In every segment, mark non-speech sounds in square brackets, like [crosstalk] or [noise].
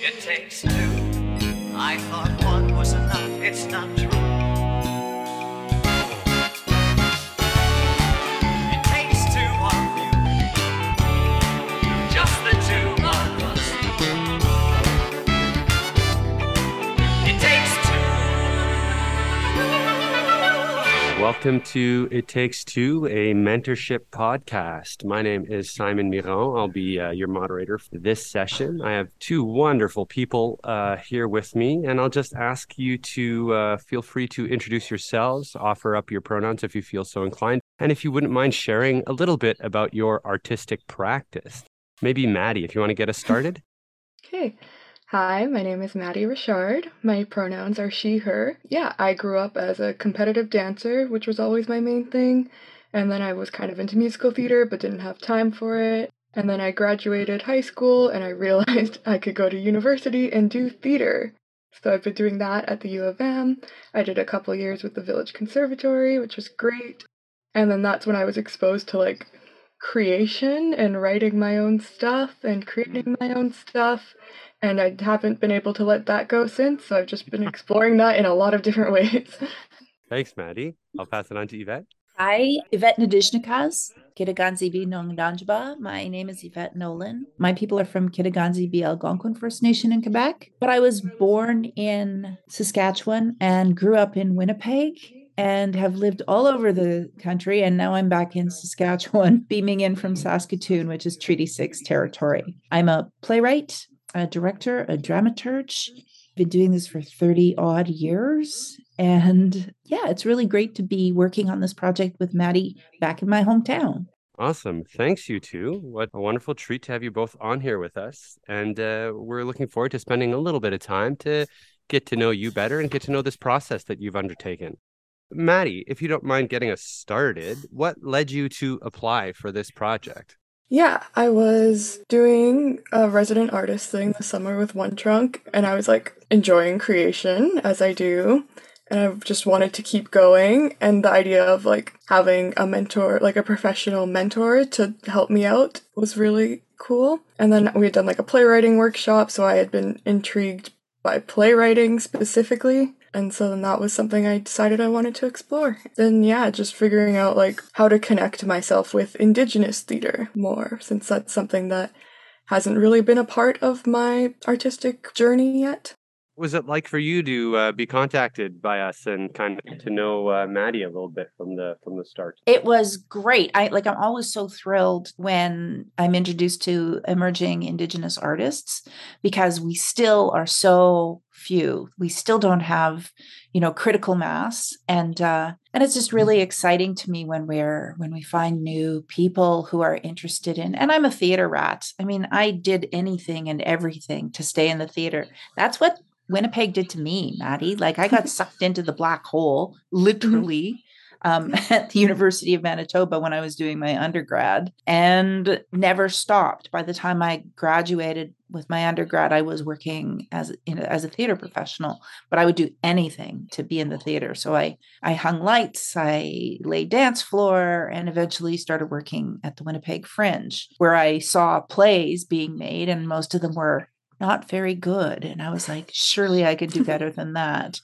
It takes two. I thought one was enough. It's not true. Welcome to It Takes Two, a mentorship podcast. My name is Simon Miron. I'll be uh, your moderator for this session. I have two wonderful people uh, here with me, and I'll just ask you to uh, feel free to introduce yourselves, offer up your pronouns if you feel so inclined, and if you wouldn't mind sharing a little bit about your artistic practice. Maybe Mady, if you want to get us started. Okay. Hi, my name is Mady Richard. My pronouns are she, her. Yeah, I grew up as a competitive dancer, which was always my main thing. And then I was kind of into musical theater, but didn't have time for it. And then I graduated high school and I [laughs] realized I could go to university and do theater. So I've been doing that at the U of M. I did a couple years with the Village Conservatory, which was great. And then that's when I was exposed to like creation and writing my own stuff and creating mm. my own stuff. And I haven't been able to let that go since. So I've just been [laughs] exploring that in a lot of different ways. Thanks, Mady. I'll pass it on to Yvette. Hi, Yvette Nadishnikas, Kitaganzi Nongdanjba. My name is Yvette Nolan. My people are from Kitigan Zibi. Algonquin First Nation in Quebec, but I was born in Saskatchewan and grew up in Winnipeg and have lived all over the country. And now I'm back in Saskatchewan, [laughs] beaming in from Saskatoon, which is Treaty 6 territory. I'm a playwright, a director, a dramaturge. Been doing this for 30 odd years. And yeah, it's really great to be working on this project with Mady back in my hometown. Awesome. Thanks, you two. What a wonderful treat to have you both on here with us. And uh, we're looking forward to spending a little bit of time to get to know you better and get to know this process that you've undertaken. Mady, if you don't mind getting us started, what led you to apply for this project? Yeah, I was doing a resident artist thing this summer with One Trunk, and I was like enjoying creation as I do. And I just wanted to keep going. And the idea of like having a mentor, like a professional mentor to help me out was really cool. And then we had done like a playwriting workshop, so I had been intrigued by playwriting specifically. And so then that was something I decided I wanted to explore. Then, yeah, just figuring out like how to connect myself with Indigenous theater more, since that's something that hasn't really been a part of my artistic journey yet. Was it like for you to uh, be contacted by us and kind of to know uh, Mady a little bit from the from the start? It was great. I like I'm always so thrilled when I'm introduced to emerging indigenous artists because we still are so few. We still don't have, you know, critical mass and uh and it's just really exciting to me when we're when we find new people who are interested in and I'm a theater rat. I mean, I did anything and everything to stay in the theater. That's what Winnipeg did to me, Mady. Like I got [laughs] sucked into the black hole, literally, um, [laughs] at the University of Manitoba when I was doing my undergrad, and never stopped. By the time I graduated with my undergrad, I was working as in, as a theater professional, but I would do anything to be in the theater. So I I hung lights, I laid dance floor, and eventually started working at the Winnipeg Fringe, where I saw plays being made, and most of them were not very good. And I was like, surely I could do [laughs] better than that.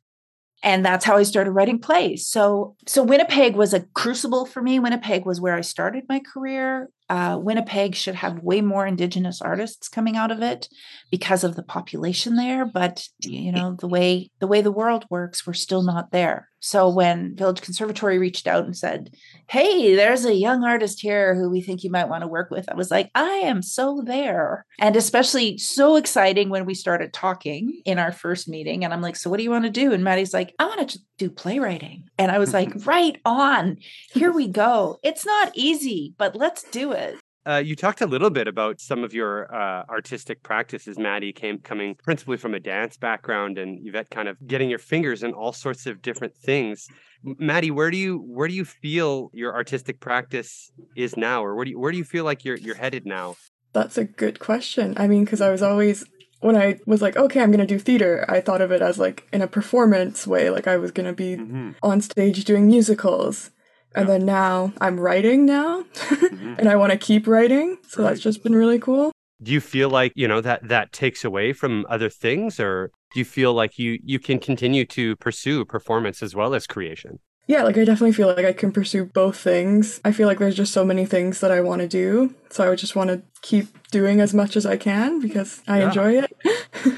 And that's how I started writing plays. So, so Winnipeg was a crucible for me. Winnipeg was where I started my career. Uh, Winnipeg should have way more Indigenous artists coming out of it because of the population there. But you know the way the way the world works, we're still not there. So when Village Conservatory reached out and said, "Hey, there's a young artist here who we think you might want to work with," I was like, "I am so there!" And especially so exciting when we started talking in our first meeting. And I'm like, "So what do you want to do?" And Mady's like, "I want to do playwriting." And I was like, [laughs] "Right on! Here we go. It's not easy, but let's do it." Uh, you talked a little bit about some of your uh, artistic practices. Mady came coming principally from a dance background, and Yvette kind of getting your fingers in all sorts of different things. Mady, where do you where do you feel your artistic practice is now, or where do you, where do you feel like you're you're headed now? That's a good question. I mean, because I was always when I was like, okay, I'm gonna do theater, I thought of it as like in a performance way, like I was gonna be Mm-hmm. on stage doing musicals. And then now I'm writing now, Mm-hmm. [laughs] and I want to keep writing. So that's just been really cool. do you feel like you know that that takes away from other things or do you feel like you you can continue to pursue performance as well as creation yeah, like I definitely feel like I can pursue both things. I feel like there's just so many things that I want to do. So I would just want to keep doing as much as I can because I yeah. enjoy it.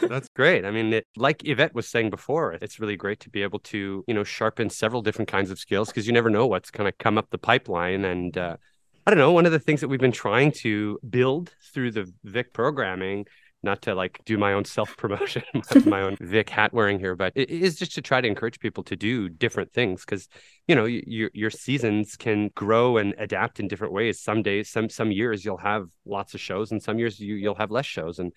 [laughs] That's great. I mean, it, like Yvette was saying before, it's really great to be able to, you know, sharpen several different kinds of skills because you never know what's going to come up the pipeline. And uh, I don't know, one of the things that we've been trying to build through the Vic programming not to like do my own self promotion, [laughs] my own Vic hat wearing here, but it is just to try to encourage people to do different things because you know your your seasons can grow and adapt in different ways. Some days, some some years you'll have lots of shows, and some years you you'll have less shows, and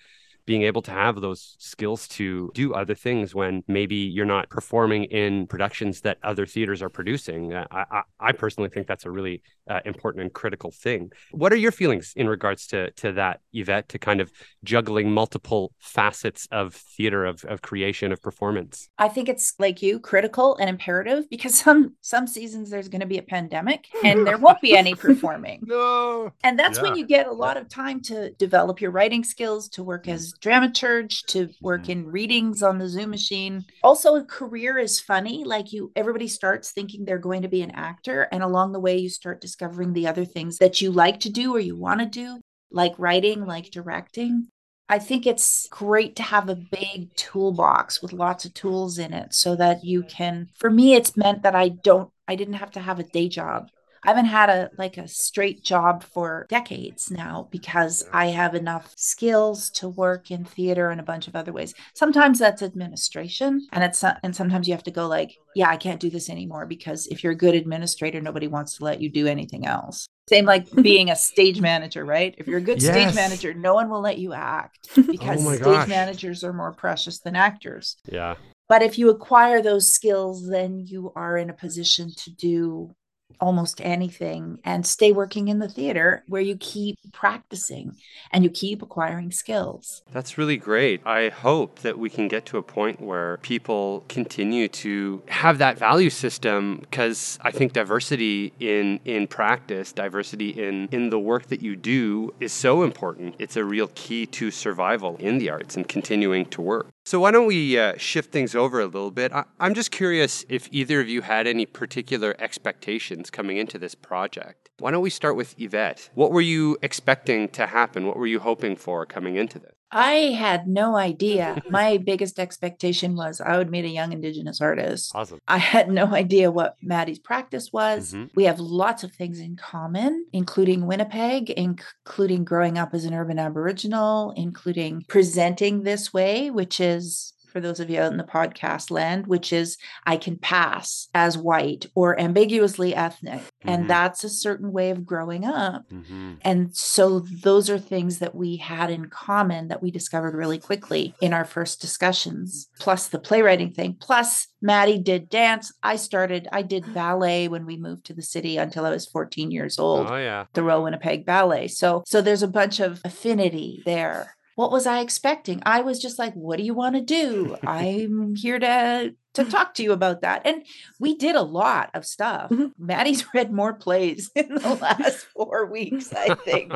being able to have those skills to do other things when maybe you're not performing in productions that other theaters are producing. Uh, I, I, I personally think that's a really uh, important and critical thing. What are your feelings in regards to to that, Yvette, to kind of juggling multiple facets of theater, of, of creation, of performance? I think it's like you, critical and imperative because [laughs] some some seasons there's going to be a pandemic and there won't be any performing. [laughs] no. And that's yeah. when you get a lot of time to develop your writing skills, to work as dramaturge to work mm-hmm. in readings on the Zoom machine. Also, a career is funny. Like you, everybody starts thinking they're going to be an actor, and along the way, you start discovering the other things that you like to do or you want to do, like writing, like directing. I think it's great to have a big toolbox with lots of tools in it so that you can, for me, it's meant that I don't, I didn't have to have a day job. I haven't had a like a straight job for decades now because I have enough skills to work in theater and a bunch of other ways. Sometimes that's administration and it's and sometimes you have to go like, yeah, I can't do this anymore because if you're a good administrator nobody wants to let you do anything else. Same like [laughs] being a stage manager, right? If you're a good yes. stage manager, no one will let you act [laughs] oh because oh stage gosh. managers are more precious than actors. Yeah. But if you acquire those skills, then you are in a position to do almost anything and stay working in the theater where you keep practicing and you keep acquiring skills. That's really great. I hope that we can get to a point where people continue to have that value system because I think diversity in in practice, diversity in in the work that you do is so important. It's a real key to survival in the arts and continuing to work. So, why don't we uh, shift things over a little bit? I- am just curious if either of you had any particular expectations coming into this project. Why don't we start with Yvette? What were you expecting to happen? What were you hoping for coming into this? I had no idea. [laughs] My biggest expectation was I would meet a young Indigenous artist. Awesome. I had no idea what Mady's practice was. Mm-hmm. We have lots of things in common, including Winnipeg, including growing up as an urban Aboriginal, including presenting this way, which is for those of you out in the podcast land, which is I can pass as white or ambiguously ethnic. Mm-hmm. And that's a certain way of growing up. Mm-hmm. And so those are things that we had in common that we discovered really quickly in our first discussions, plus the playwriting thing. Plus, Mady did dance. I started, I did ballet when we moved to the city until I was 14 years old. Oh, yeah. The Royal Winnipeg Ballet. So, so there's a bunch of affinity there what was I expecting? I was just like, what do you want to do? I'm here to to [laughs] talk to you about that. And we did a lot of stuff. Mm-hmm. Mady's [laughs] read more plays [laughs] in the last four weeks, I think.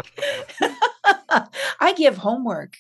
I give homework.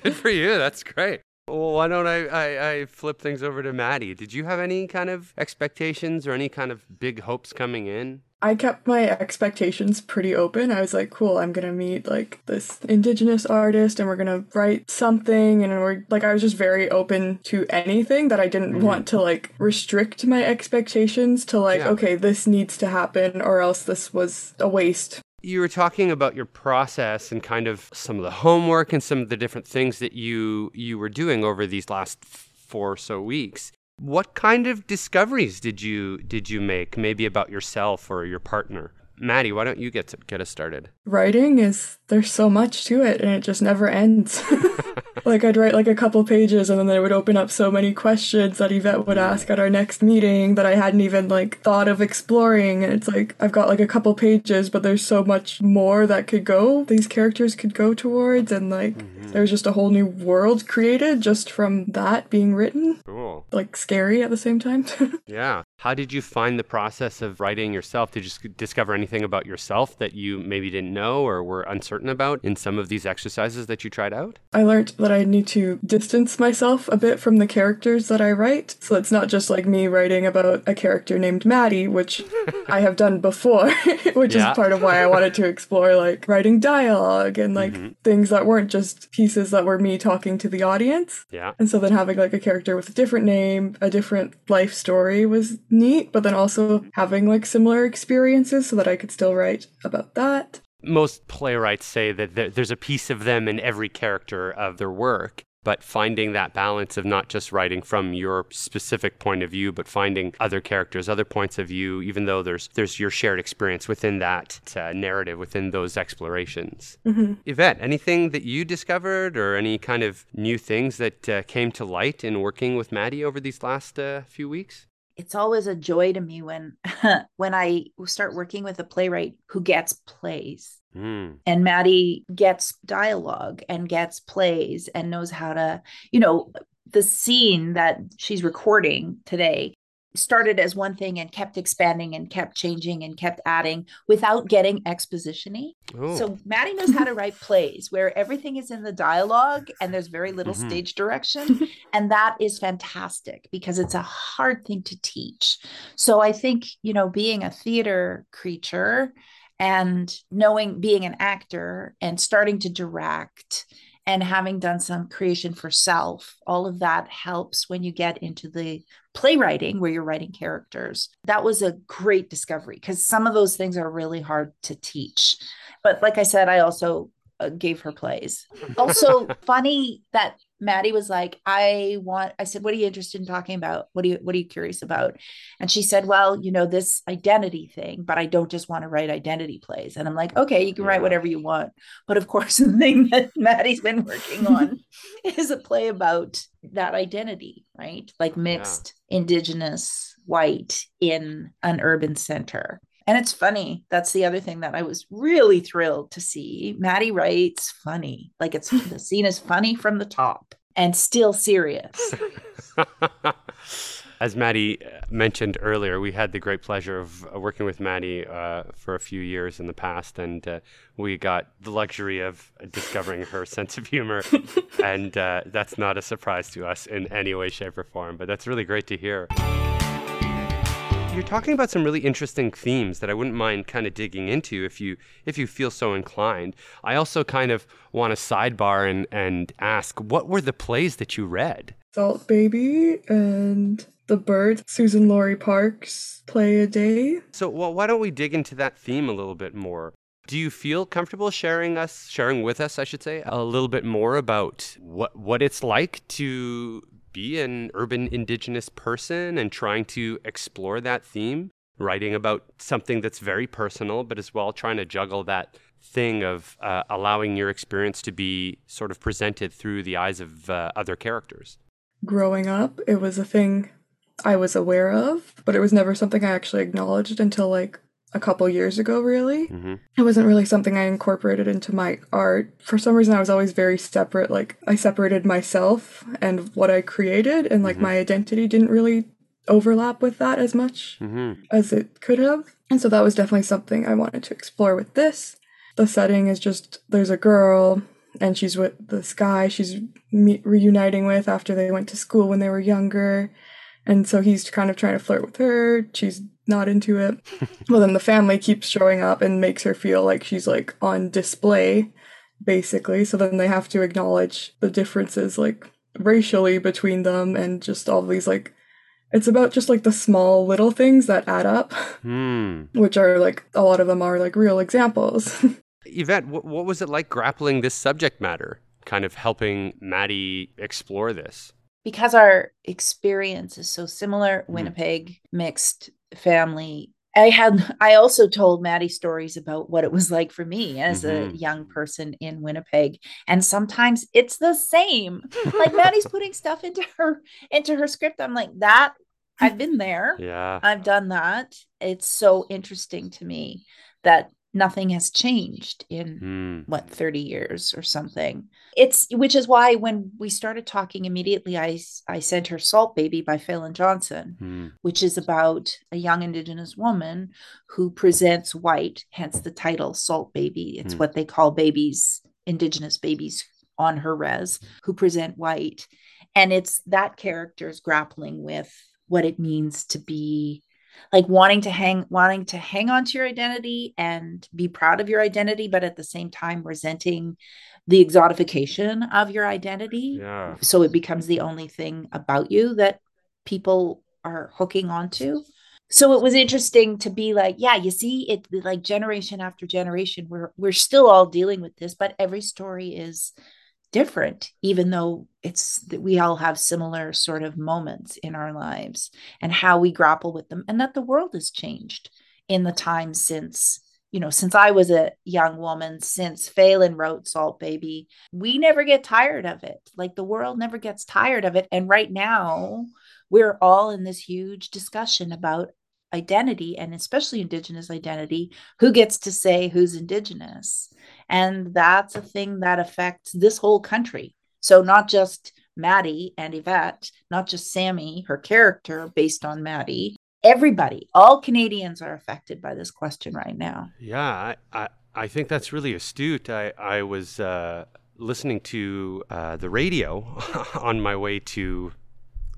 Good for you. That's great. Well, why don't I, I, I, flip things over to Mady? Did you have any kind of expectations or any kind of big hopes coming in? I kept my expectations pretty open. I was like, cool, I'm gonna meet like this indigenous artist and we're gonna write something. And we're like, I was just very open to anything that I didn't mm-hmm. want to like restrict my expectations to like, yeah. okay, this needs to happen or else this was a waste. You were talking about your process and kind of some of the homework and some of the different things that you you were doing over these last four or so weeks. What kind of discoveries did you did you make maybe about yourself or your partner? Mady, why don't you get to, get us started? Writing is there's so much to it and it just never ends. [laughs] like I'd write like a couple pages and then they would open up so many questions that Yvette would ask at our next meeting that I hadn't even like thought of exploring. And it's like I've got like a couple pages, but there's so much more that could go. These characters could go towards and like mm-hmm. there's just a whole new world created just from that being written. Cool. Like scary at the same time. [laughs] yeah. How did you find the process of writing yourself? Did you discover anything about yourself that you maybe didn't know or were uncertain about in some of these exercises that you tried out? I learned that I need to distance myself a bit from the characters that I write. So it's not just like me writing about a character named Mady, which [laughs] I have done before, [laughs] which yeah. is part of why I wanted to explore like writing dialogue and like mm-hmm. things that weren't just pieces that were me talking to the audience. Yeah. And so then having like a character with a different name, a different life story was neat, but then also having like similar experiences so that I could still write about that. Most playwrights say that there's a piece of them in every character of their work but finding that balance of not just writing from your specific point of view but finding other characters other points of view even though there's there's your shared experience within that uh, narrative within those explorations mm-hmm. yvette anything that you discovered or any kind of new things that uh, came to light in working with mady over these last uh, few weeks it's always a joy to me when [laughs] when I start working with a playwright who gets plays. Mm. And Mady gets dialogue and gets plays and knows how to, you know, the scene that she's recording today started as one thing and kept expanding and kept changing and kept adding without getting expositiony. Ooh. So Mady knows how to write [laughs] plays where everything is in the dialogue and there's very little mm-hmm. stage direction. [laughs] and that is fantastic because it's a hard thing to teach. So I think, you know, being a theater creature and knowing being an actor and starting to direct and having done some creation for self, all of that helps when you get into the playwriting where you're writing characters. That was a great discovery because some of those things are really hard to teach. But like I said, I also uh, gave her plays. Also, [laughs] funny that Mady was like, I want, I said, what are you interested in talking about? What are you, what are you curious about? And she said, well, you know, this identity thing, but I don't just want to write identity plays. And I'm like, okay, you can yeah. write whatever you want. But of course, [laughs] the thing that Mady's been working on [laughs] is a play about that identity, right? Like mixed, yeah. indigenous, white in an urban center. And it's funny. That's the other thing that I was really thrilled to see. Mady writes funny. Like it's the [laughs] scene is funny from the top and still serious. [laughs] As Mady uh, mentioned earlier, we had the great pleasure of uh, working with Mady uh, for a few years in the past, and uh, we got the luxury of discovering her [laughs] sense of humor. and uh, that's not a surprise to us in any way, shape, or form, but that's really great to hear you're talking about some really interesting themes that I wouldn't mind kind of digging into if you if you feel so inclined. I also kind of want to sidebar and and ask what were the plays that you read? Salt Baby and The Bird, Suzan-Lori Parks play a day. So well, why don't we dig into that theme a little bit more? Do you feel comfortable sharing us sharing with us, I should say, a little bit more about what what it's like to be an urban indigenous person and trying to explore that theme, writing about something that's very personal, but as well trying to juggle that thing of uh, allowing your experience to be sort of presented through the eyes of uh, other characters. Growing up, it was a thing I was aware of, but it was never something I actually acknowledged until like a couple years ago, really. Mm-hmm. It wasn't really something I incorporated into my art. For some reason, I was always very separate. Like, I separated myself and what I created, and like mm-hmm. my identity didn't really overlap with that as much mm-hmm. as it could have. And so that was definitely something I wanted to explore with this. The setting is just there's a girl and she's with this guy she's me- reuniting with after they went to school when they were younger. And so he's kind of trying to flirt with her. She's not into it. well, then the family keeps showing up and makes her feel like she's like on display, basically. So then they have to acknowledge the differences, like racially between them, and just all these like. It's about just like the small little things that add up, mm. which are like a lot of them are like real examples. [laughs] Yvette, what, what was it like grappling this subject matter? Kind of helping Mady explore this? because our experience is so similar mm-hmm. winnipeg mixed family. I had [laughs] i also told mady stories about what it was like for me as mm-hmm. a young person in winnipeg. And sometimes it's the same. Like mady's [laughs] putting stuff into her into her script. I'm like that i've been there. Yeah. I've done that. It's so interesting to me that nothing has changed in Mm. what 30 years or something it's which is why when we started talking immediately i i sent her salt baby by falen johnson Mm. which is about a young indigenous woman who presents white hence the title salt baby it's Hmm. what they call babies indigenous babies on her res who present white and it's that character's grappling with what it means to be like wanting to hang wanting to hang on to your identity and be proud of your identity but at the same time resenting the exotification of your identity Yeah. so it becomes the only thing about you that people are hooking onto so it was interesting to be like yeah you see it like generation after generation we're we're still all dealing with this but every story is different even though it's that we all have similar sort of moments in our lives and how we grapple with them and that the world has changed in the time since you know since i was a young woman since falen wrote salt baby. We never get tired of it. Like the world never gets tired of it. And right now we're all in this huge discussion about identity and especially indigenous identity who gets to say who's indigenous and that's a thing that affects this whole country so not just mady and yvette not just sammy her character based on mady everybody all canadians are affected by this question right now Yeah, I, I, I think that's really astute. I, I was uh, listening to uh, the radio [laughs] on my way to.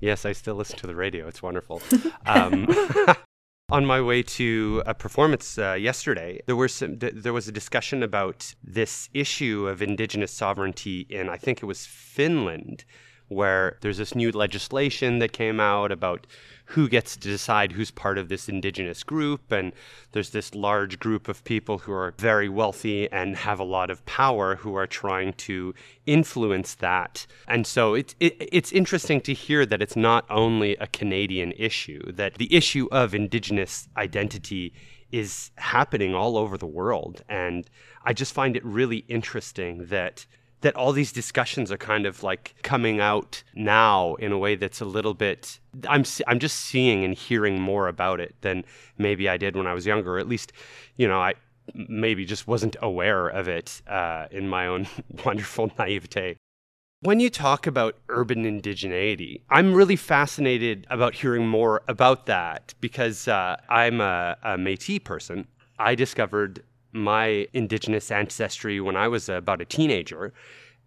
Yes, I still listen to the radio. It's wonderful. [laughs] Um, [laughs] on my way to a performance uh, yesterday, there were some. Th- there was a discussion about this issue of indigenous sovereignty in, I think it was Finland, where there's this new legislation that came out about who gets to decide who's part of this indigenous group. And there's this large group of people who are very wealthy and have a lot of power who are trying to influence that. And so it, it, it's interesting to hear that it's not only a Canadian issue, that the issue of indigenous identity is happening all over the world. And I just find it really interesting that that all these discussions are kind of like coming out now in a way that's a little bit I'm I'm just seeing and hearing more about it than maybe I did when I was younger. At least, you know, I maybe just wasn't aware of it uh, in my own [laughs] wonderful naivete. When you talk about urban indigeneity, I'm really fascinated about hearing more about that because uh, I'm a, a Métis person. I discovered my indigenous ancestry when I was about a teenager.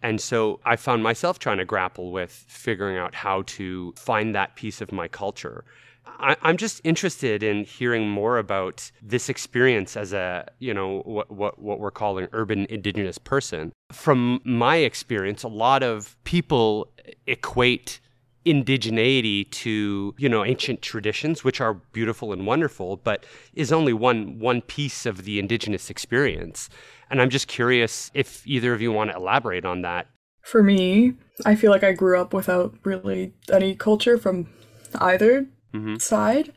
And so I found myself trying to grapple with figuring out how to find that piece of my culture. I, I'm just interested in hearing more about this experience as a, you know, what, what, what we're calling urban indigenous person. From my experience, a lot of people equate indigeneity to you know ancient traditions which are beautiful and wonderful but is only one one piece of the indigenous experience and i'm just curious if either of you want to elaborate on that For me, I feel like I grew up without really any culture from either mm-hmm, side.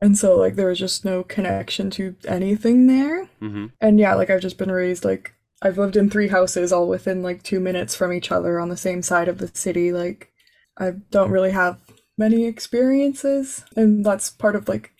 And so, like, there was just no connection to anything there. mm-hmm, And yeah, like, I've just been raised, like, I've lived in three houses all within, like, two minutes from each other on the same side of the city. Like, I don't really have many experiences. And that's part of, like,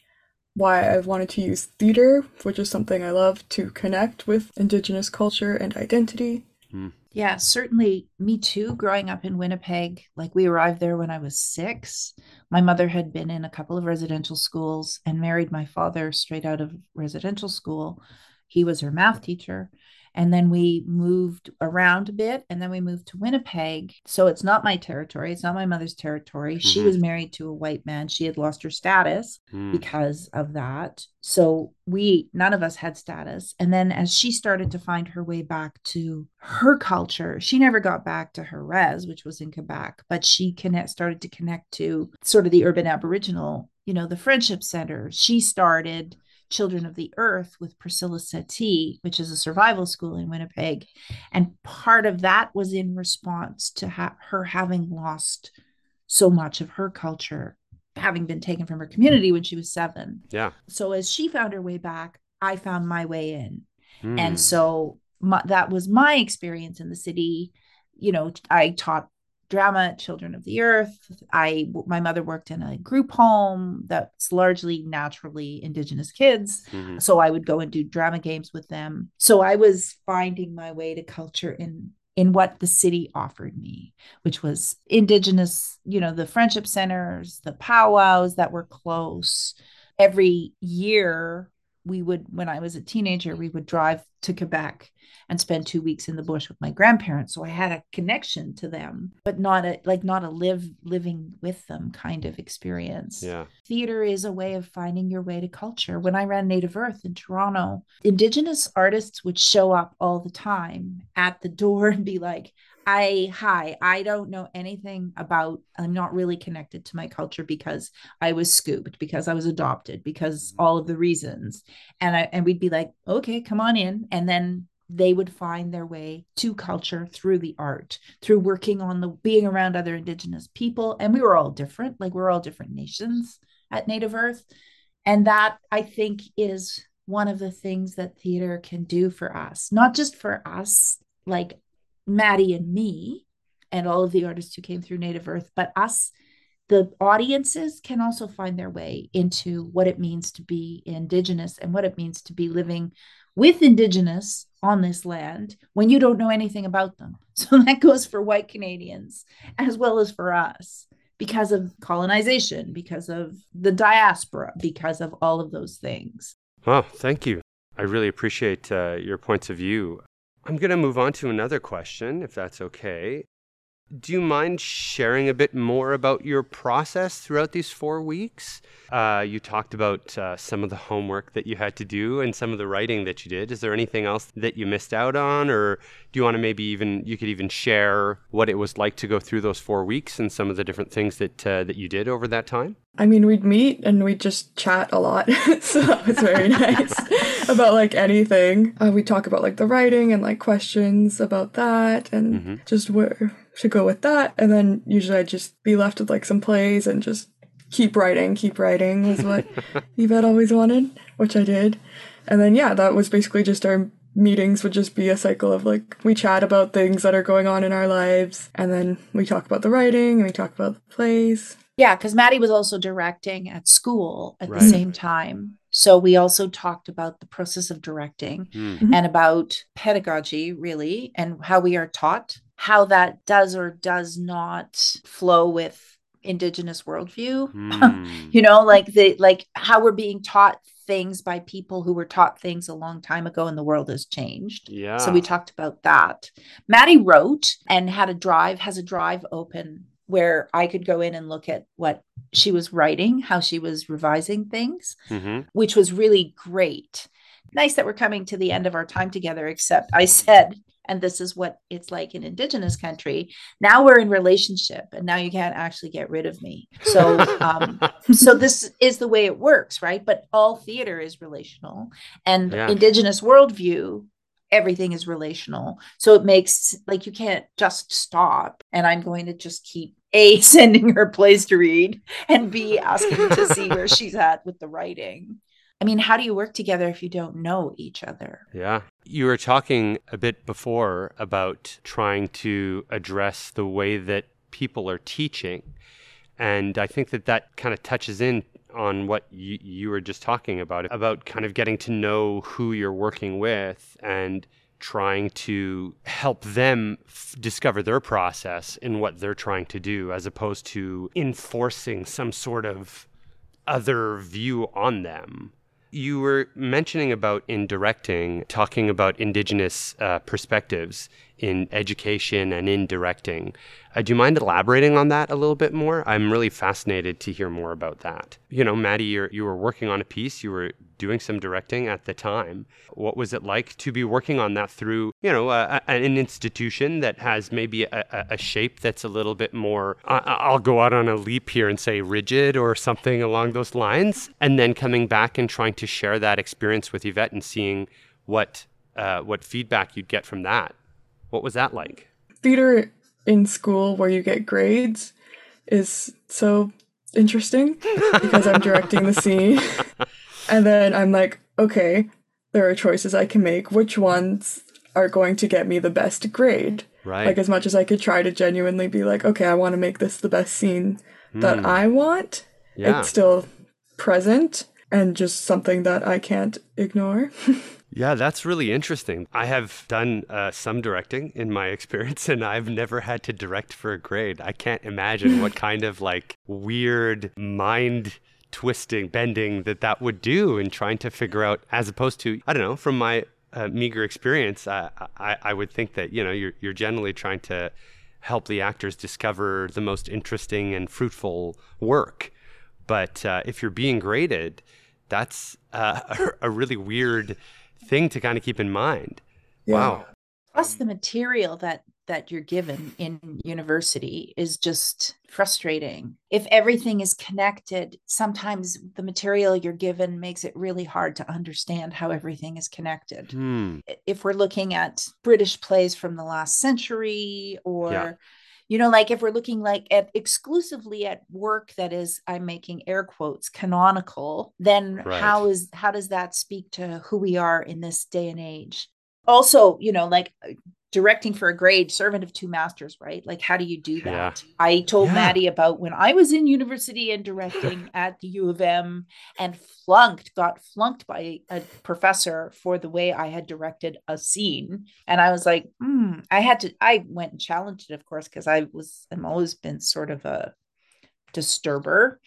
why I've wanted to use theater, which is something I love to connect with Indigenous culture and identity. Hmm. Yeah, certainly me too. Growing up in Winnipeg, like we arrived there when I was six. My mother had been in a couple of residential schools and married my father straight out of residential school. He was her math teacher. And then we moved around a bit and then we moved to Winnipeg. So it's not my territory. It's not my mother's territory. She Mhm. was married to a white man. She had lost her status mm, because of that. So we, none of us had status. And then as she started to find her way back to her culture, she never got back to her res, which was in Quebec, but she connect, started to connect to sort of the urban Aboriginal, you know, the friendship center. She started Children of the Earth with Priscilla Settee, which is a survival school in Winnipeg. And part of that was in response to ha- her having lost so much of her culture having been taken from her community when she was seven. yeah So as she found her way back, I found my way in. Mm, And so my, that was my experience in the city. You know, I taught drama at Children of the Earth. I my mother worked in a group home that's largely naturally indigenous kids. Mhm. So I would go and do drama games with them. So I was finding my way to culture in in what the city offered me, which was indigenous, you know, the friendship centers, the powwows that were close. Every year we would when I was a teenager, we would drive to Quebec and spend two weeks in the bush with my grandparents. So I had a connection to them, but not a like not a live living with them kind of experience Yeah. theater is a way of finding your way to culture. When I ran Native Earth in Toronto, Indigenous artists would show up all the time at the door and be like, I, hi, I don't know anything about, I'm not really connected to my culture because I was scooped, because I was adopted, because mm-hmm. all of the reasons. And I, and we'd be like, okay, come on in. And then they would find their way to culture through the art, through working on the being around other indigenous people. And we were all different, like we're all different nations at Native Earth. And that I think is one of the things that theater can do for us, not just for us, like Mady and me, and all of the artists who came through Native Earth, but us, the audiences can also find their way into what it means to be Indigenous and what it means to be living with Indigenous on this land when you don't know anything about them. [laughs] So that goes for white Canadians as well as for us because of colonization, because of the diaspora, because of all of those things. Oh, thank you. I really appreciate uh, your points of view. I'm going to move on to another question, if that's okay. Do you mind sharing a bit more about your process throughout these four weeks? Uh, you talked about uh, some of the homework that you had to do and some of the writing that you did. Is there anything else that you missed out on, or do you want to maybe even you could even share what it was like to go through those four weeks and some of the different things that uh, that you did over that time? I mean, we'd meet and we'd just chat a lot. [laughs] so that was very [laughs] nice [laughs] about like anything. Uh, we'd talk about like the writing and like questions about that and Mhm. just where to go with that. And then usually I'd just be left with like some plays and just keep writing, keep writing was what [laughs] Yvette always wanted, which I did. And then, yeah, that was basically just our meetings would just be a cycle of like we chat about things that are going on in our lives and then we talk about the writing and we talk about the plays Yeah, because Mady was also directing at school at Right. the same time. So we also talked about the process of directing Hmm. and about pedagogy, really, and how we are taught, how that does or does not flow with Indigenous worldview. Hmm. [laughs] you know, like the like how we're being taught things by people who were taught things a long time ago and the world has changed. Yeah. So we talked about that. Mady wrote and had a drive, has a drive open where I could go in and look at what she was writing, how she was revising things, hmm which was really great. Nice that we're coming to the end of our time together, except I said, and this is what it's like in Indigenous country. Now we're in relationship, and now you can't actually get rid of me. So, [laughs] um, so this is the way it works, right? But all theater is relational, and Yeah. Indigenous worldview, everything is relational. So it makes like you can't just stop. And I'm going to just keep a [laughs] sending her plays to read, and b asking to see [laughs] where she's at with the writing. I mean, how do you work together if you don't know each other? Yeah. You were talking a bit before about trying to address the way that people are teaching. And I think that that kind of touches in on what you, you were just talking about, about kind of getting to know who you're working with and trying to help them f- discover their process in what they're trying to do, as opposed to enforcing some sort of other view on them. You were mentioning about in directing, talking about Indigenous uh, perspectives in education and in directing. Uh, do you mind elaborating on that a little bit more? I'm really fascinated to hear more about that. You know, Mady, you're, you were working on a piece, you were doing some directing at the time. What was it like to be working on that through, you know, uh, an institution that has maybe a, a, a shape that's a little bit more, I I'll go out on a leap here and say rigid or something along those lines, and then coming back and trying to share that experience with Yvette and seeing what uh, what feedback you'd get from that. What was that like? theater in school where you get grades is so interesting [laughs] because I'm directing the scene. And then I'm like, okay, there are choices I can make. Which ones are going to get me the best grade? Right. Like as much as I could try to genuinely be like, okay, I want to make this the best scene that Hmm. I want, yeah. it's still present and just something that I can't ignore. [laughs] Yeah, that's really interesting. I have done uh, some directing in my [laughs] experience, and I've never had to direct for a grade. I can't imagine what kind of like weird mind twisting, bending that that would do in trying to figure out, as opposed to, I don't know, from my uh, meager experience, uh, I, I would think that, you know, you're, you're generally trying to help the actors discover the most interesting and fruitful work. But uh, if you're being graded, that's uh, a, [laughs] a really weird thing to kind of keep in mind. Yeah. Wow. Plus, the material that that you're given in university is just frustrating. If everything is connected, sometimes the material you're given makes it really hard to understand how everything is connected. Hmm. If we're looking at British plays from the last century or Yeah. You know like if we're looking like at exclusively at work that is i'm making air quotes canonical then Right. how is how does that speak to who we are in this day and age also you know like directing for a grade servant of two masters right like how do you do Yeah. that i told Yeah. mady about when i was in university and directing [laughs] at the u of m and flunked got flunked by a professor for the way i had directed a scene and i was like hmm i had to i went and challenged it of course because i was i'm always been sort of a disturber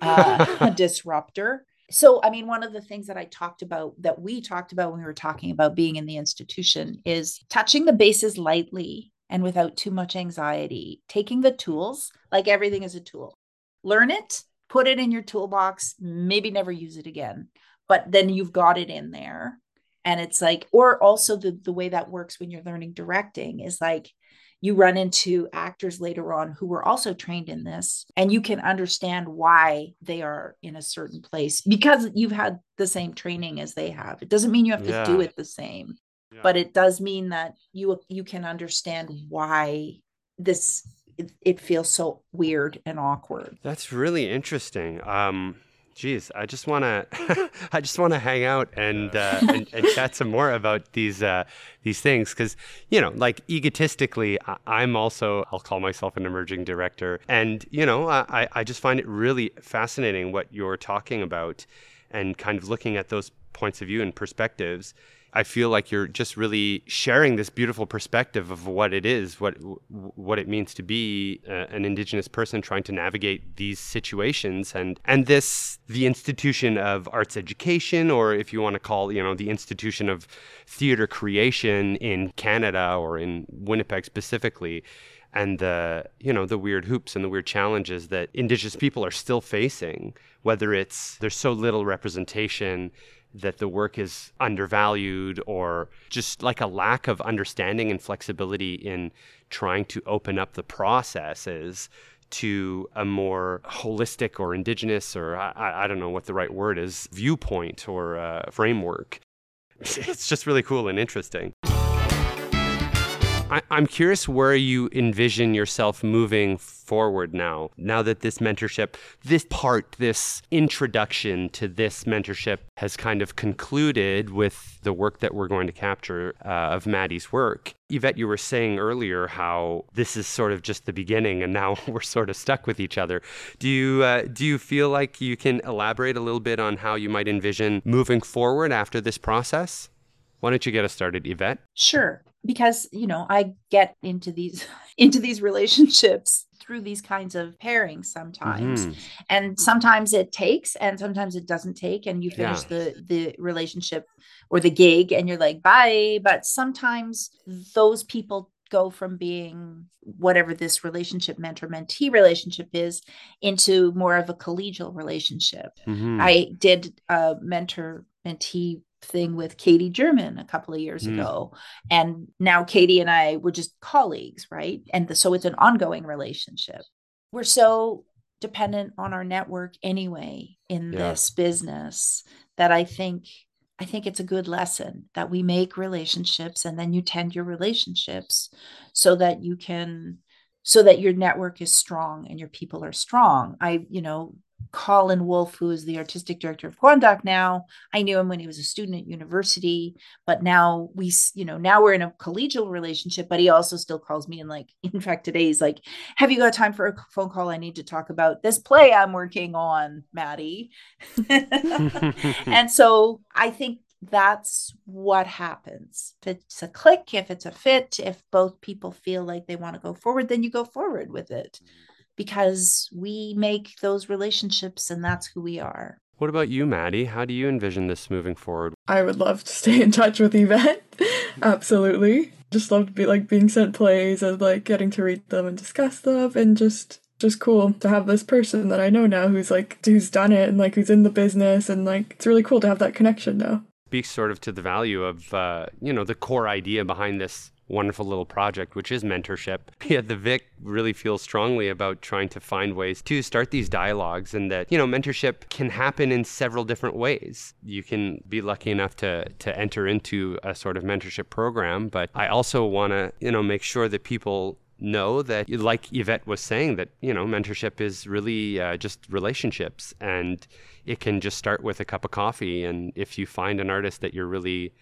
uh, [laughs] a disruptor so i mean one of the things that i talked about that we talked about when we were talking about being in the institution is touching the bases lightly and without too much anxiety. Taking the tools like everything is a tool. Learn it put it in your toolbox maybe never use it again but then you've got it in there. And it's like or also the the way that works when you're learning directing is like you run into actors later on who were also trained in this and you can understand why they are in a certain place because you've had the same training as they have it doesn't mean you have to do it the same Yeah. but it does mean that you you can understand why this it, it feels so weird and awkward That's really interesting. Um, geez, I just want to, [laughs] [laughs] I just want to hang out and, uh, and and [laughs] chat some more about these uh, these things because you know, like egotistically, I, I'm also I'll call myself an emerging director, and you know, I I just find it really fascinating what you're talking about, and kind of looking at those points of view and perspectives. I feel like you're just really sharing this beautiful perspective of what it is, what what it means to be uh, an indigenous person trying to navigate these situations, and and this the institution of arts education, or if you want to call you know the institution of theater creation in Canada or in Winnipeg specifically, and the you know the weird hoops and the weird challenges that indigenous people are still facing, whether it's there's so little representation that the work is undervalued or just like a lack of understanding and flexibility in trying to open up the processes to a more holistic or indigenous or I, I- don't know what the right word is viewpoint or uh, framework. [laughs] It's just really cool and interesting. I, I'm curious where you envision yourself moving forward now, now that this mentorship, this part, this introduction to this mentorship has kind of concluded with the work that we're going to capture uh, of Mady's work. Yvette, you were saying earlier how this is sort of just the beginning and now [laughs] we're sort of stuck with each other. Do you, uh, do you feel like you can elaborate a little bit on how you might envision moving forward after this process? Why don't you get us started, Yvette? Sure, because you know I get into these [laughs] into these relationships through these kinds of pairings sometimes, Mhm. and sometimes it takes, and sometimes it doesn't take, and you finish Yeah. the the relationship or the gig, and you're like bye. But sometimes those people go from being whatever this relationship mentor mentee relationship is into more of a collegial relationship Mhm. I did a mentor mentee thing with Katie German a couple of years Mm. ago. And now Katie and I were just colleagues, right? And the, so it's an ongoing relationship. We're so dependent on our network anyway in Yeah. this business that I think I think it's a good lesson that we make relationships and then you tend your relationships so that you can so that your network is strong and your people are strong. I, you know, Colin Wolf, who is the artistic director of Quandoc now. I knew him when he was a student at university, but now we, you know, now we're in a collegial relationship, but he also still calls me and like, [laughs] in fact, today he's like, have you got time for a phone call? I need to talk about this play I'm working on, Mady. [laughs] and so I think that's what happens. If it's a click, if it's a fit, if both people feel like they want to go forward, then you go forward with it mm-hmm. Because we make those relationships and that's who we are. What about you, Mady? How do you envision this moving forward? I would love to stay in touch with Yvette. [laughs] Absolutely. Just love to be like being sent plays and like getting to read them and discuss them and just just cool to have this person that I know now who's like who's done it and like who's in the business and like it's really cool to have that connection now. Speaks sort of to the value of uh, you know the core idea behind this wonderful little project, which is mentorship. [laughs] Yeah, the Vic really feels strongly about trying to find ways to start these dialogues and that, you know, mentorship can happen in several different ways. You can be lucky enough to to enter into a sort of mentorship program, but I also want to, you know, make sure that people know that like Yvette was saying that, you know, mentorship is really uh, just relationships and it can just start with a cup of coffee and if you find an artist that you're really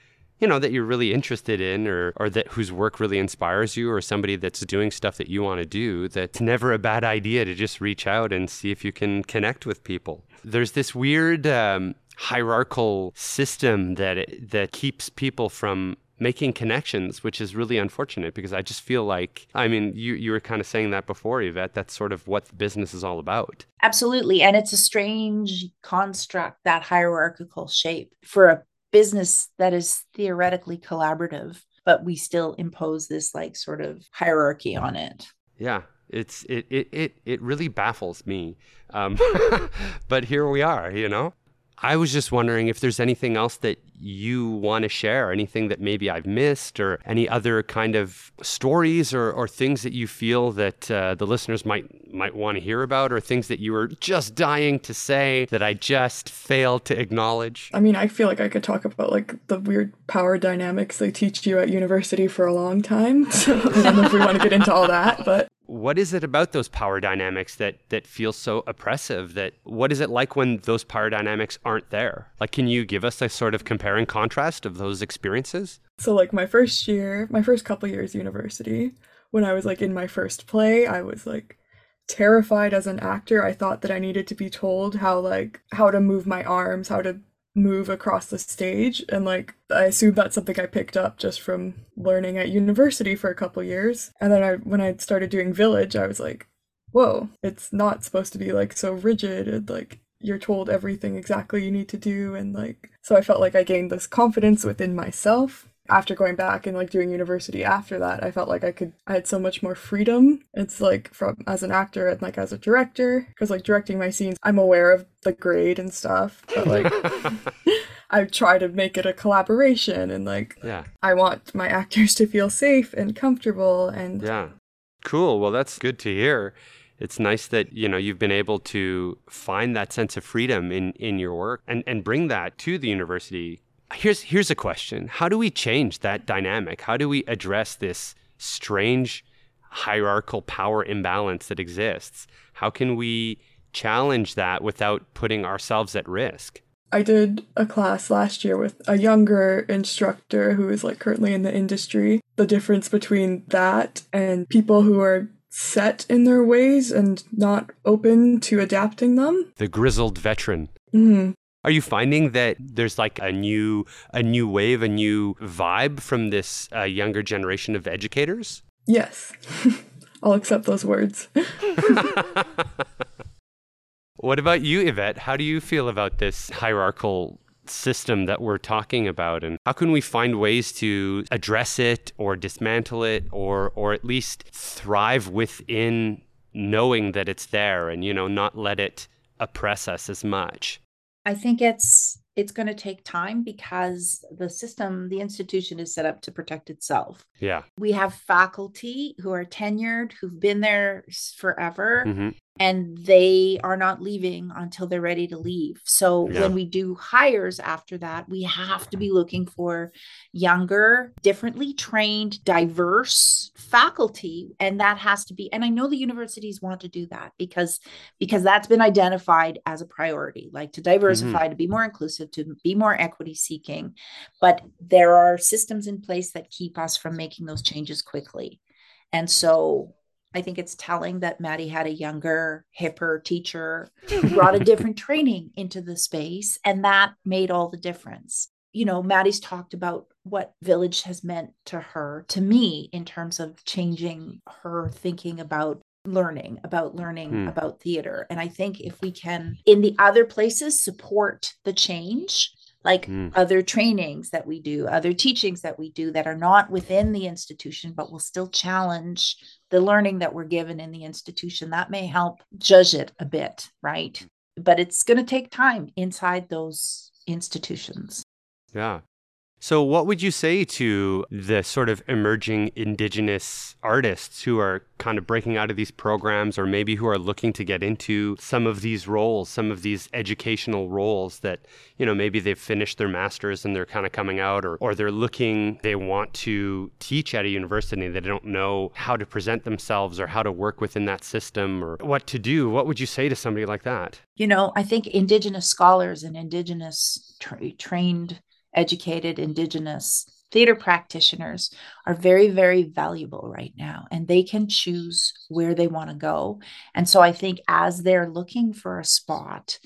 you know that you're really interested in or or that whose work really inspires you or somebody that's doing stuff that you want to do that's never a bad idea to just reach out and see if you can connect with people there's this weird um, hierarchical system that it, that keeps people from making connections, which is really unfortunate because I just feel like, I mean, you, you were kind of saying that before, Yvette. That's sort of what business is all about. Absolutely. And it's a strange construct, that hierarchical shape for a business that is theoretically collaborative, but we still impose this like sort of hierarchy on it. Yeah, it's it it it, it really baffles me, um, [laughs] but here we are, you know. I was just wondering if there's anything else that you want to share, anything that maybe I've missed, or any other kind of stories or, or things that you feel that uh, the listeners might might want to hear about, or things that you were just dying to say that I just failed to acknowledge. I mean, I feel like I could talk about like the weird power dynamics they teach you at university for a long time. [laughs] So I don't know if we want to get into all that, but what is it about those power dynamics that that feels so oppressive that what is it like when those power dynamics aren't there? Like can you give us a sort of compare and contrast of those experiences? So like my first year my first couple years university when i was like in my first play i was like terrified as an actor. I thought that i needed to be told how like how to move my arms how to move across the stage and like i assume that's something i picked up just from learning at university for a couple years. And then i when i started doing village i was like whoa it's not supposed to be like so rigid and like you're told everything exactly you need to do and like so i felt like i gained this confidence within myself after going back and like doing university after that i felt like i could i had so much more freedom. It's like from as an actor and like as a director because like directing my scenes i'm aware of the grade and stuff but like [laughs] i try to make it a collaboration and like yeah. I want my actors to feel safe and comfortable and yeah. Cool. Well that's good to hear. It's nice that you know you've been able to find that sense of freedom in in your work and and bring that to the university here's here's a question how do we change that dynamic how do we address this strange hierarchical power imbalance that exists how can we challenge that without putting ourselves at risk I did a class last year with a younger instructor who is like currently in the industry. The difference between that and people who are set in their ways and not open to adapting them. The grizzled veteran. Mm-hmm. Are you finding that there's like a new a new wave, a new vibe from this uh, younger generation of educators? Yes. [laughs] I'll accept those words. [laughs] what about you, Yvette? How do you feel about this hierarchical system that we're talking about and how can we find ways to address it or dismantle it or or at least thrive within knowing that it's there and you know not let it oppress us as much I think it's it's going to take time because the system, the institution is set up to protect itself. Yeah. We have faculty who are tenured, who've been there forever. Mm-hmm. And they are not leaving until they're ready to leave. So Yeah. when we do hires after that, we have to be looking for younger, differently trained, diverse faculty and that has to be and I know the universities want to do that because because that's been identified as a priority like to mm-hmm. diversify to be more inclusive to be more equity seeking but there are systems in place that keep us from making those changes quickly and so I think it's telling that Mady had a younger, hipper teacher who [laughs] brought a different training into the space, and that made all the difference. You know, Mady's talked about what Village has meant to her, to me, in terms of changing her thinking about learning, about learning Hmm. about theater. And I think if we can, in the other places, support the change, like Hmm. other trainings that we do, other teachings that we do that are not within the institution, but will still challenge the learning that we're given in the institution, that may help judge it a bit, right? But it's going to take time inside those institutions. Yeah. So, what would you say to the sort of emerging Indigenous artists who are kind of breaking out of these programs, or maybe who are looking to get into some of these roles, some of these educational roles that, you know, maybe they've finished their master's and they're kind of coming out, or, or they're looking, they want to teach at a university, they don't know how to present themselves or how to work within that system or what to do? What would you say to somebody like that? You know, I think Indigenous scholars and Indigenous tra- trained, educated Indigenous theater practitioners are very, very valuable right now, and they can choose where they want to go. And so I think as they're looking for a spot,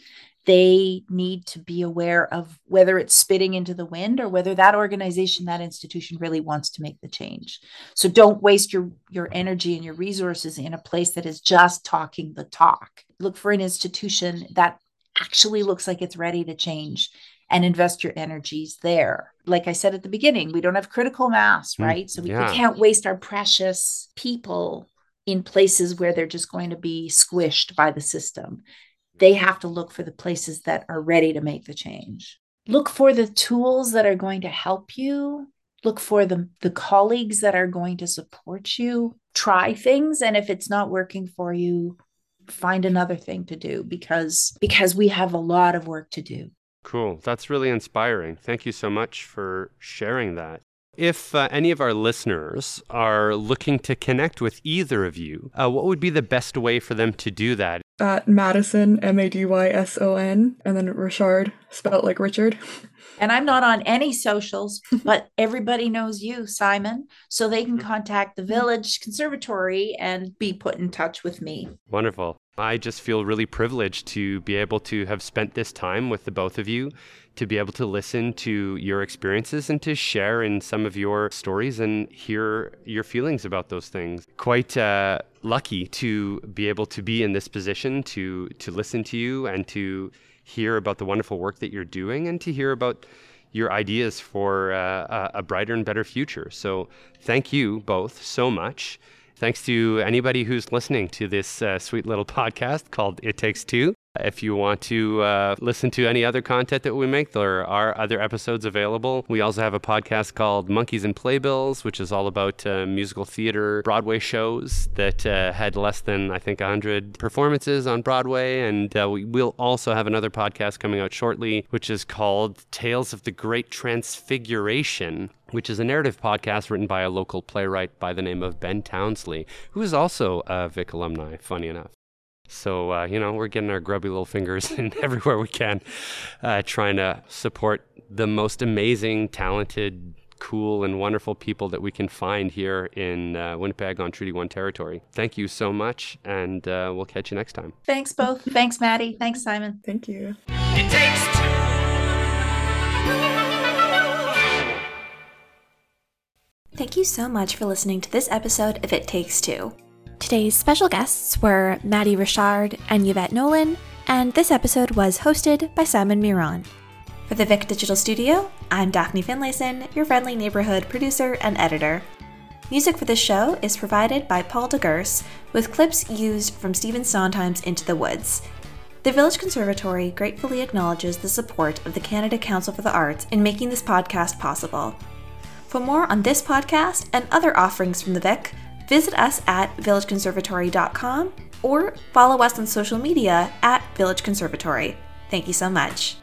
they need to be aware of whether it's spitting into the wind or whether that organization that institution really wants to make the change so don't waste your your energy and your resources in a place that is just talking the talk look for an institution that actually looks like it's ready to change and invest your energies there like i said at the beginning we don't have critical mass Mm, right so we, we yeah. can't waste our precious people in places where they're just going to be squished by the system they have to look for the places that are ready to make the change. Look for the tools that are going to help you. Look for the, the colleagues that are going to support you. Try things. And if it's not working for you, find another thing to do because because we have a lot of work to do. Cool. That's really inspiring. Thank you so much for sharing that. If uh, any of our listeners are looking to connect with either of you, uh, what would be the best way for them to do that? At Madyson, M A D Y S O N, and then Richard, spelled like Richard. [laughs] And I'm not on any socials, but everybody knows you, Simon. So they can contact the Village Conservatory and be put in touch with me. Wonderful. I just feel really privileged to be able to have spent this time with the both of you, to be able to listen to your experiences and to share in some of your stories and hear your feelings about those things. Quite uh, lucky to be able to be in this position to to listen to you and to hear about the wonderful work that you're doing and to hear about your ideas for uh, a a brighter and better future. So, thank you both so much. Thanks to anybody who's listening to this uh, sweet little [laughs] podcast called It Takes Two. If you want to uh, listen to any other content that we make, there are other episodes available. We also have a podcast called Monkeys and Playbills, which is all about uh, musical theater Broadway shows that uh, had less than, I think, 100 performances on Broadway. And uh, we will also have another podcast coming out shortly, which is called Tales of the Great Transfiguration, which is a narrative podcast written by a local playwright by the name of Ben Townsley, who is also a Vic alumni, funny enough. So, uh, you know, we're getting our grubby little fingers [laughs] in everywhere we can, uh, trying to support the most amazing, talented, cool, and wonderful people that we can find here in uh, Winnipeg on Treaty 1 territory. Thank you so much, and uh, we'll catch you next time. Thanks both. Thanks, Mady. Thanks, Simon. Thank you. Thank you so much for listening to this episode of It Takes Two. Today's special guests were Mady Richard and Yvette Nolan, and this episode was hosted by Simon Miron. For the Vic Digital Studio, I'm Daphne Finlayson, your friendly neighborhood producer and editor. Music for this show is provided by Paul DeGurse, with clips used from Stephen Sondheim's Into the Woods. The Village Conservatory gratefully acknowledges the support of the Canada Council for the Arts in making this podcast possible. For more on this podcast and other offerings from the Vic, visit us at villageconservatory.com or follow us on social media at Village Conservatory. Thank you so much.